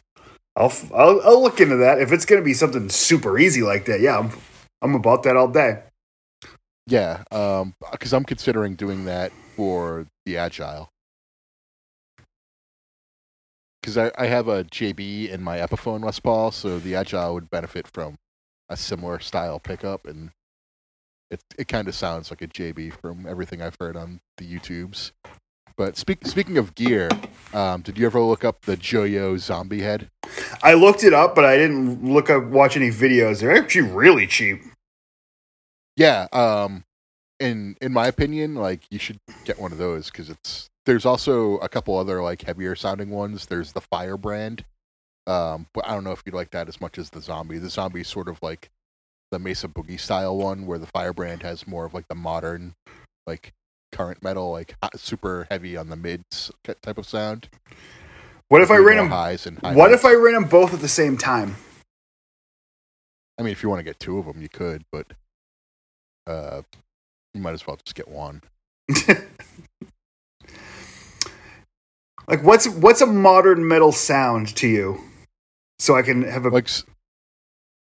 I'll, I'll I'll look into that if it's gonna be something super easy like that. Yeah, I'm I'm about that all day. Yeah, um, because I'm considering doing that for the Agile. Because I, I have a JB in my Epiphone Les Paul, so the Agile would benefit from a similar style pickup, and it it kind of sounds like a JB from everything I've heard on the YouTubes. But speak, speaking of gear, um, did you ever look up the Joyo Zombie Head? I looked it up, but I didn't look up watch any videos. They're actually really cheap. Yeah, um, in in my opinion, like you should get one of those because it's. There's also a couple other like heavier sounding ones. There's the Firebrand, um, but I don't know if you'd like that as much as the Zombie. The Zombie is sort of like the Mesa Boogie style one, where the Firebrand has more of like the modern, like current metal, like super heavy on the mids type of sound. What if I ran them? highs and high What if. I ran them both at the same time? I mean, if you want to get two of them, you could, but uh, you might as well just get one. Like what's what's a modern metal sound to you? So I can have a like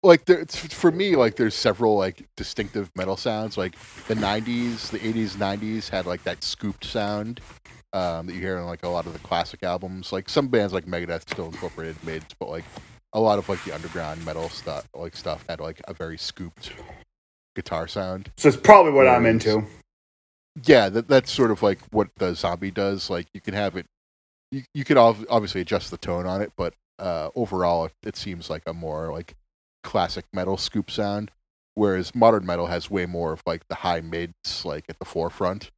like there it's- for me like there's several like distinctive metal sounds. Like the 90s the 80s 90s had like that scooped sound um, that you hear in like a lot of the classic albums. Like some bands like megadeth still incorporated mids but like a lot of like the underground metal stuff like stuff had like a very scooped guitar sound. So it's probably what I'm into. yeah that, that's sort of like what the zombie does. Like you can have it you, you could ob- obviously adjust the tone on it but uh, overall it, it seems like a more like classic metal scoop sound whereas modern metal has way more of like the high mids like at the forefront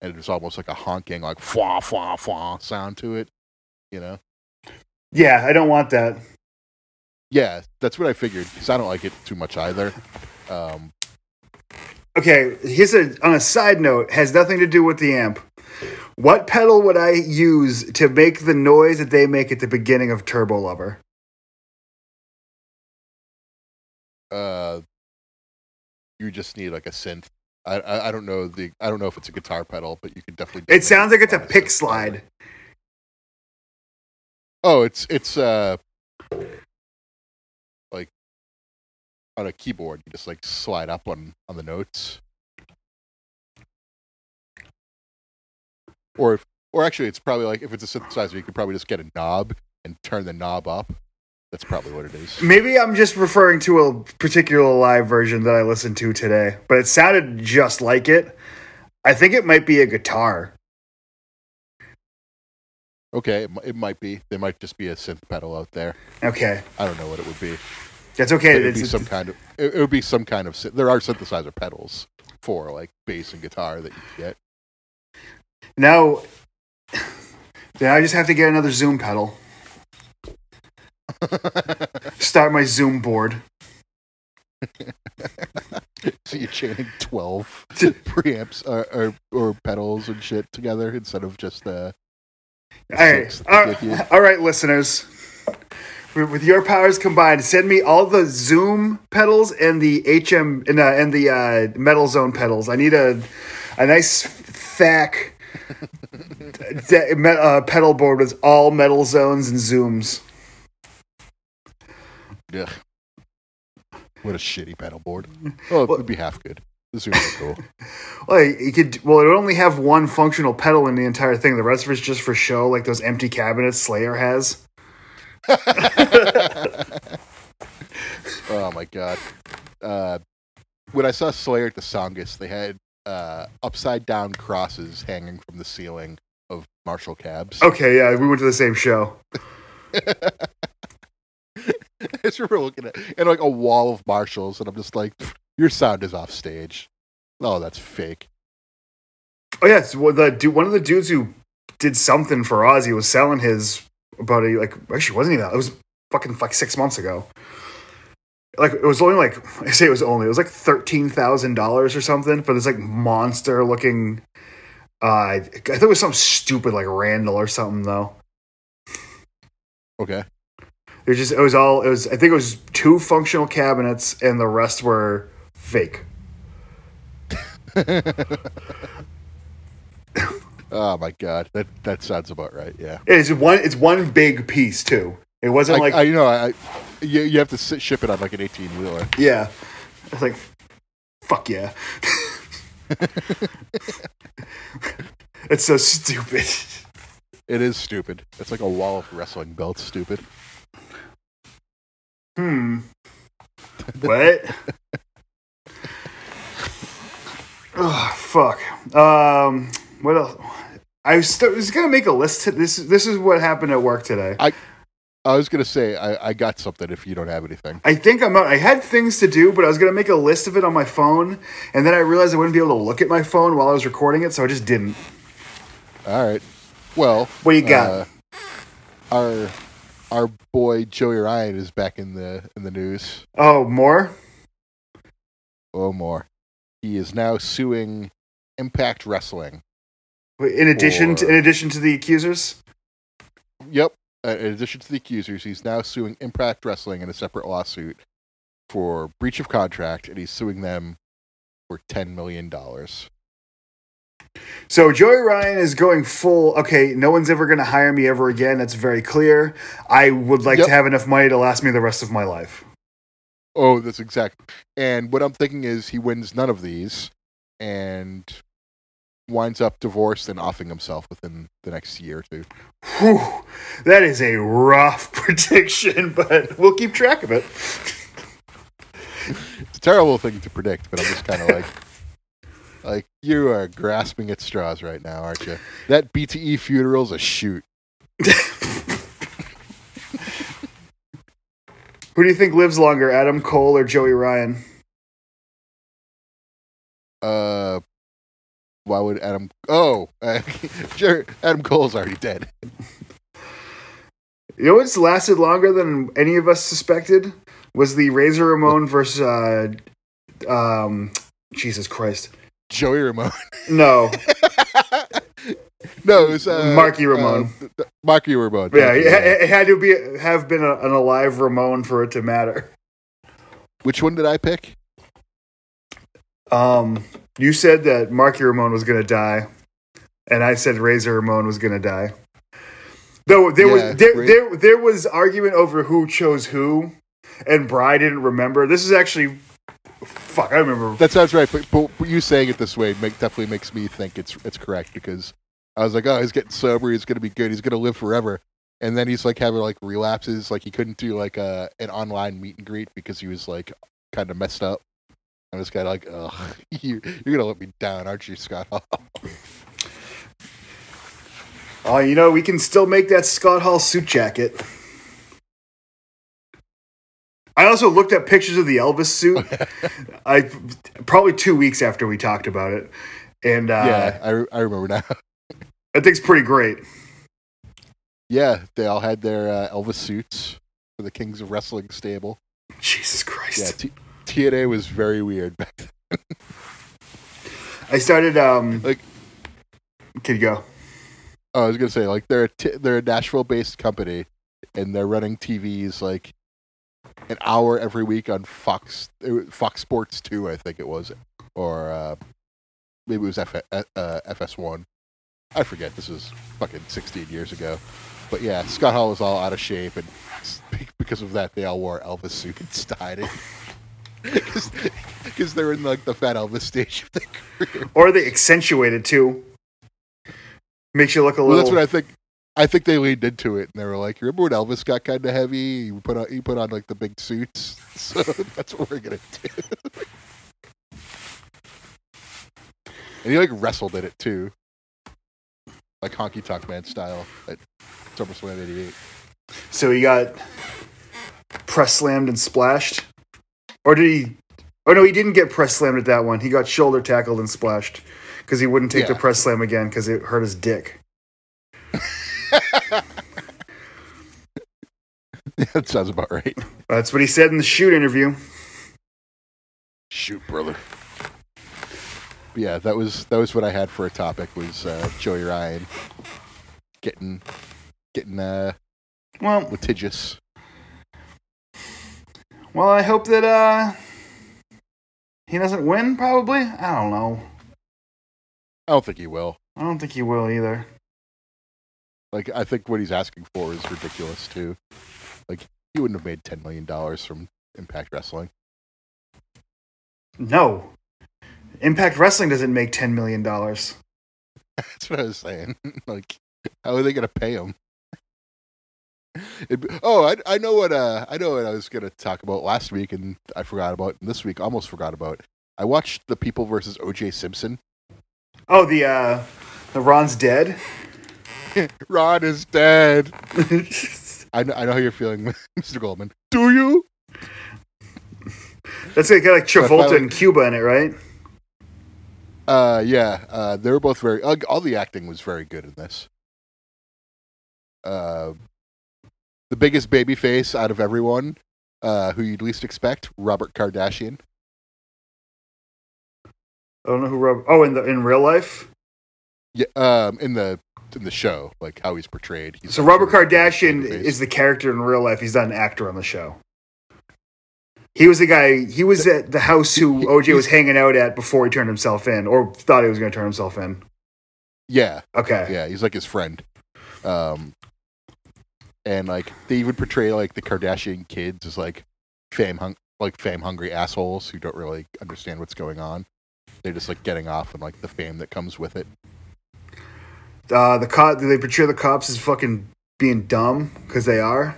and it's almost like a honking like fwa fwa fwa sound to it you know Yeah, I don't want that. yeah that's what i figured because i don't like it too much either um, Okay, here's a on a side note, has nothing to do with the amp. What pedal would I use to make the noise that they make at the beginning of Turbo Lover? You just need like a synth. I, I I don't know the I don't know if it's a guitar pedal, but you could definitely. It sounds like it's a pick slide. Oh, it's it's uh like on a keyboard. You just like slide up on on the notes, or if or actually, it's probably like if it's a synthesizer, you could probably just get a knob and turn the knob up. That's probably what it is. Maybe I'm just referring to a particular live version that I listened to today, but it sounded just like it. I think it might be a guitar. Okay, it, it might be. There might just be a synth pedal out there. Okay, I don't know what it would be. that's okay. It'd be some kind of. It, it would be some kind of. There are synthesizer pedals for like bass and guitar that you can get. now, then I just have to get another Zoom pedal. Start my Zoom board. so you're chaining twelve preamps or, or or pedals and shit together instead of just uh. all right, all, all right, listeners. With your powers combined, send me all the Zoom pedals and the HM and, uh, and the uh, Metal Zone pedals. I need a a nice thack de- uh, pedal board with all metal zones and zooms. Ugh. What a shitty pedal board. Oh, it would be half good. The Zoomer are cool. Well, you could. Well, it would only have one functional pedal in the entire thing. The rest of it's just for show, like those empty cabinets Slayer has. Oh my god. Uh, when I saw Slayer at the Songus, they had uh, upside down crosses hanging from the ceiling of Marshall cabs. Okay, yeah, we went to the same show. I just remember looking at and like a wall of Marshalls, and I'm just like, your sound is off stage. Oh, that's fake. Oh yeah, so well, the dude, one of the dudes who did something for Ozzy was selling his about a like actually wasn't even that. It was fucking like six months ago. Like it was only like I say it was only it was like thirteen thousand dollars or something for this like monster looking. Uh, I think it was something stupid like Randall or something though. Okay. It was just it was all it was I think it was two functional cabinets and the rest were fake. Oh my god, that that sounds about right. Yeah. It's one it's one big piece too. It wasn't I, like I, you know, I, you, you have to sit, ship it on like an 18 wheeler. Yeah. I was like, fuck yeah. it's so stupid. It is stupid. It's like a wall of wrestling belts. Stupid. Hmm. What? oh, fuck. Um, what else? I was, st- was gonna make a list. This this is what happened at work today. I was gonna say I, I got something if you don't have anything. I think I'm out. I had things to do, but I was gonna make a list of it on my phone, and then I realized I wouldn't be able to look at my phone while I was recording it, so I just didn't. All right. Well, What you got? uh, our our boy Joey Ryan is back in the in the news. Oh, more? Oh, more. He is now suing Impact Wrestling. In addition to in addition to the accusers. Yep. Uh, in addition to the accusers, he's now suing Impact Wrestling in a separate lawsuit for breach of contract, and he's suing them for ten million dollars. So Joey Ryan is going full. Okay, no one's ever going to hire me ever again. That's very clear. I would like Yep. to have enough money to last me the rest of my life. Oh, that's exact. And what I'm thinking is he wins none of these, and winds up divorced and offing himself within the next year or two. Whew, that is a rough prediction, but we'll keep track of it. It's a terrible thing to predict, but I'm just kind of like, like you are grasping at straws right now, aren't you? That BTE funeral's a shoot. Who do you think lives longer, Adam Cole or Joey Ryan? Uh, why would Adam? Oh, uh, Adam Cole's already dead. You know what's lasted longer than any of us suspected was the Razor Ramon versus uh, um, Jesus Christ. Joey Ramone. No, no, it was uh, Marky Ramone. Uh, th- th- Marky Ramone. yeah, it, it had to be have been a, an alive Ramone for it to matter. Which one did I pick? Um, you said that Marky Ramone was going to die, and I said Razor Ramone was going to die. Though there Yeah, was there, Ra- there there was argument over who chose who, and Bry didn't remember. This is actually, fuck, I remember. That sounds right, but, but you saying it this way make, definitely makes me think it's it's correct because I was like, oh, he's getting sober, he's gonna be good, he's gonna live forever, and then he's like having like relapses, like he couldn't do like a an online meet and greet because he was like kind of messed up. Just kind of like, ugh, you, you're gonna let me down, aren't you, Scott Hall? Oh, you know we can still make that Scott Hall suit jacket. I also looked at pictures of the Elvis suit. I probably two weeks after we talked about it, and uh, yeah, I, I remember now. I think it's pretty great. yeah, they all had their uh, Elvis suits for the Kings of Wrestling stable. Jesus Christ! Yeah, T- TNA was very weird back then. I started. Um, Like- can you go? Oh, I was gonna say like they're a t- they're a Nashville-based company, and they're running TVs like an hour every week on Fox Fox Sports Two, I think it was, or uh, maybe it was F- uh, FS1. I forget. This was fucking 16 years ago, but yeah, Scott Hall was all out of shape, and because of that, they all wore Elvis suits hide it. because they're in like the Fat Elvis stage of their career. Or they accentuated too. Makes you look a Well, little. that's what I think. I think they leaned into it, and they were like, "Remember when Elvis got kind of heavy? He put on he put on like the big suits, so that's what we're gonna do." and he like wrestled in it too, like Honky Tonk Man style at SummerSlam '88. So he got press slammed and splashed, or did he? Oh no, he didn't get press slammed at that one. He got shoulder tackled and splashed because he wouldn't take the press slam again because it hurt his dick. Yeah, that sounds about right. That's what he said in the shoot interview. Shoot, brother. Yeah, that was that was what I had for a topic was uh, Joey Ryan getting getting uh, Well, litigious. well, I hope that uh he doesn't win. Probably. I don't know. I don't think he will. I don't think he will either. Like, I think what he's asking for is ridiculous too. Like, he wouldn't have made ten million dollars from Impact Wrestling. No. Impact Wrestling doesn't make ten million dollars. That's what I was saying. like, how are they gonna pay him? Be- oh, I, I know what uh I know what I was gonna talk about last week, and I forgot about and this week. Almost forgot about. I watched the People versus O.J. Simpson. Oh, the uh the Ron's dead. Ron is dead. I know, I know how you're feeling, Mr. Goldman. Do you? That's like, got like Travolta and Cuba in it, right? Uh, yeah. Uh, they were both very. Uh, all the acting was very good in this. Uh, the biggest baby face out of everyone, uh, who you'd least expect, Robert Kardashian. I don't know who Rob. Oh, in the in real life. Yeah, um, in the in the show, like how he's portrayed. He's So Robert sort of a Kardashian is the character in real life. He's not an actor on the show. He was the guy. He was at the house who OJ was hanging out at before he turned himself in, or thought he was going to turn himself in. yeah, Okay. yeah. He's like his friend. Um, and like they even portray like the Kardashian kids as like fame hung like fame hungry assholes who don't really understand what's going on. They're just like getting off on like the fame that comes with it. Uh, the cop. Do they portray the cops as fucking being dumb because they are?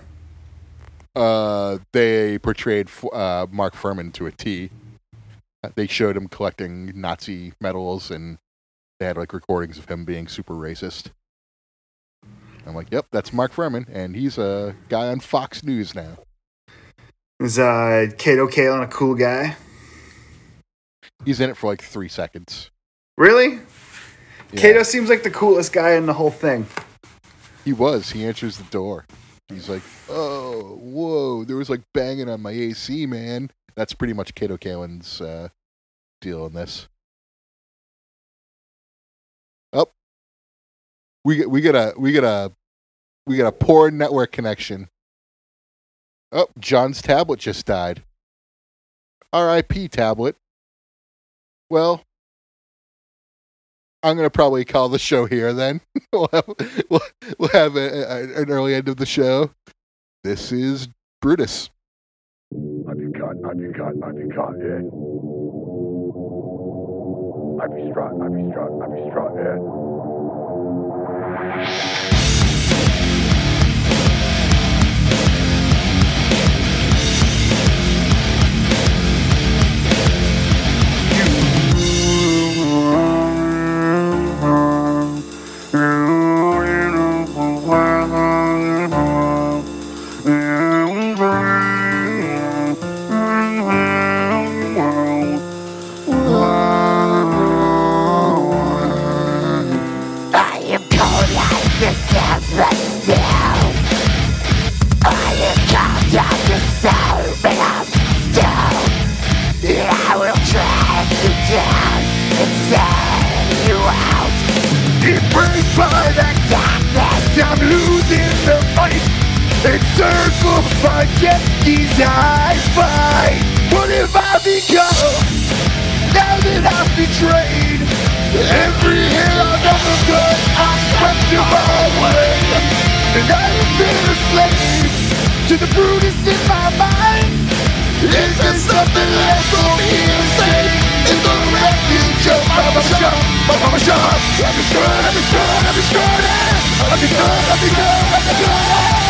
Uh, they portrayed uh, Mark Fuhrman to a T. They showed him collecting Nazi medals, and they had like recordings of him being super racist. I'm like, yep, that's Mark Fuhrman, and he's a guy on Fox News now. Is uh, Kato Kaelin a cool guy? He's in it for like three seconds. Really? Yeah, Kato seems like the coolest guy in the whole thing. he was. He answers the door. He's like, oh, whoa, there was like banging on my AC, man. That's pretty much Kato Kaelin's uh, deal in this. Oh, we get we get a we get a we get a poor network connection. Oh, John's tablet just died. R.I.P. tablet. Well, I'm gonna probably call the show here then. we'll have we'll, have a, a, an early end of the show. This is Brutus. I've been I've been I've been yeah. I've been struck, I've been struck, I've been struck, yeah. Encircled by these high five What have I become Now that I've betrayed Every hill I've ever cut I swept you way, And I have been a slave To the brutus in my mind Is there something left for me to say? In the refuge of my mama shop My mama shop I'm destroyed, I'm destroyed, I'm destroyed I'm destroyed, I'm destroyed, I'm destroyed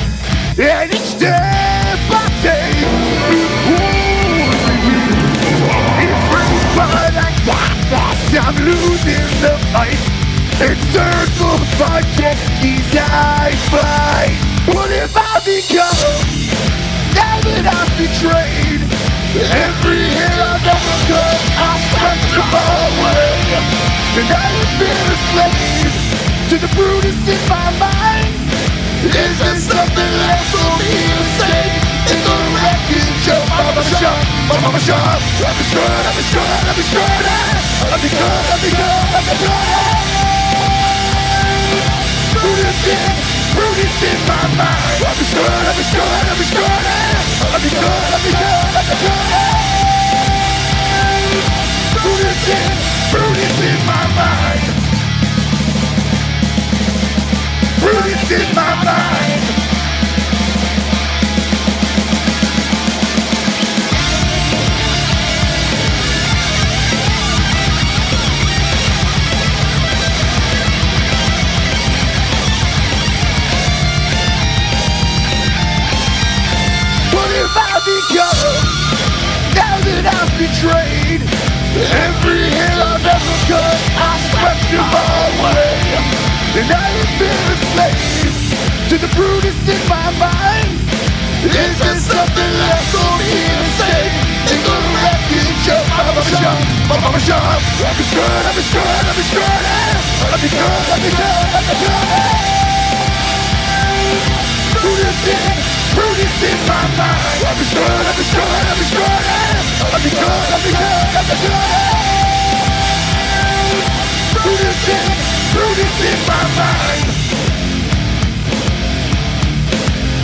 and each step I take, ooh, it brings gas. I'm losing the fight. Encircled by jetskis I fight. What have I become? Now that I'm betrayed, every hair I've ever cut, I swept them all away. And I have been a slave to the Brutus in my mind. Is there something left to say? In the wreckage of Mama Shop, my Mama Shop. I'm destroyed, I'm destroyed, I'm destroyed. I'm destroyed, I'm destroyed, I'm destroyed. Brutus in, Brutus in my mind. I'm destroyed, I'm destroyed, I'm destroyed. I'm destroyed, I'm destroyed, I'm destroyed. Brutus in, Brutus in my mind. What I become? Now that I'm betrayed Every hair I've ever cut I swept all away And I have been a slave To the Brutus in my mind Is there something left for me to say In the wreckage of Mama Shop Mama Shop I'm destroyed, I'm destroyed, I'm destroyed I'm destroyed, I'm destroyed, I'm destroyed Brutus in, Brutus in my mind. I'm destroyed, I'm destroyed, I'm destroyed. I'm destroyed, I'm destroyed, I'm destroyed. Brutus in, Brutus in my mind.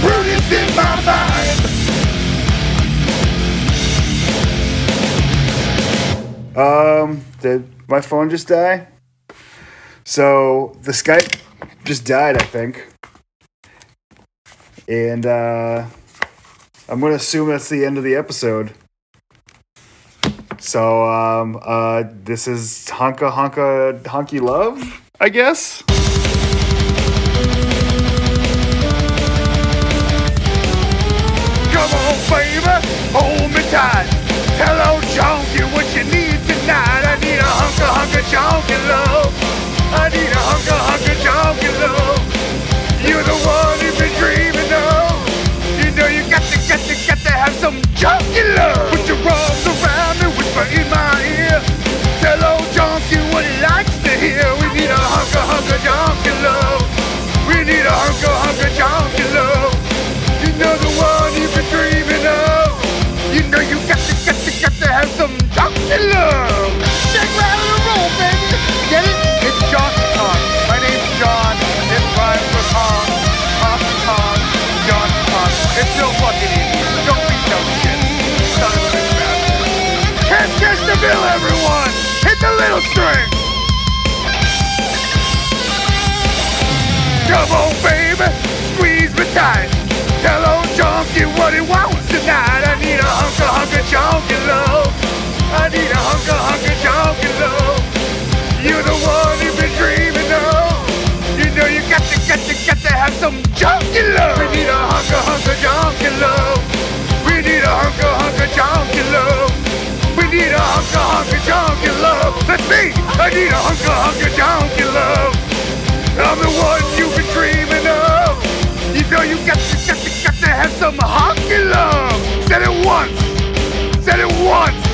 Brutus in my mind. Um, did my phone just die? So the Skype just died, I think. And uh, I'm going to assume that's the end of the episode. So um, uh, this is Hunka Hunka Honky Love, I guess. Come on, baby, hold me tight. Hello, junkie, what you need tonight? I need a hunker, hunker, junkie love. I need a hunker, hunker, junkie love. You're the one you've been dreaming of. You know you got to, got to, got to have some junkie love. Put your arms around and whisper in my ear. A hunker, hunker, junkie love. You know the one you've been dreaming of. You know you got to, got to, got to have some junkie love. Shake, rattle, and roll, baby. Get it? It's Johnson Kong. My name's John. It rhymes with Kong. Kong, Kong, Johnson Kong. It's real fucking easy. Don't be so shit. Son of a bitch. Can't catch the bill, everyone. Hit the little string. Come on, baby, squeeze me tight. Tell old junkie what he wants tonight. I need a hunker, hunker, junkie love. I need a hunker, hunker, junkie love. You're the one you've been dreaming of. You know you got to, got to, got to have some junkie love. We need a hunker, hunker, junkie love. We need a hunker, hunker, junkie love. We need a hunker, hunker, junkie love. That's me. I need a hunker, hunker, junkie love. I'm the one you've been dreaming of. You know you got to, got to, got to have some hockey love. Said it once. Said it once.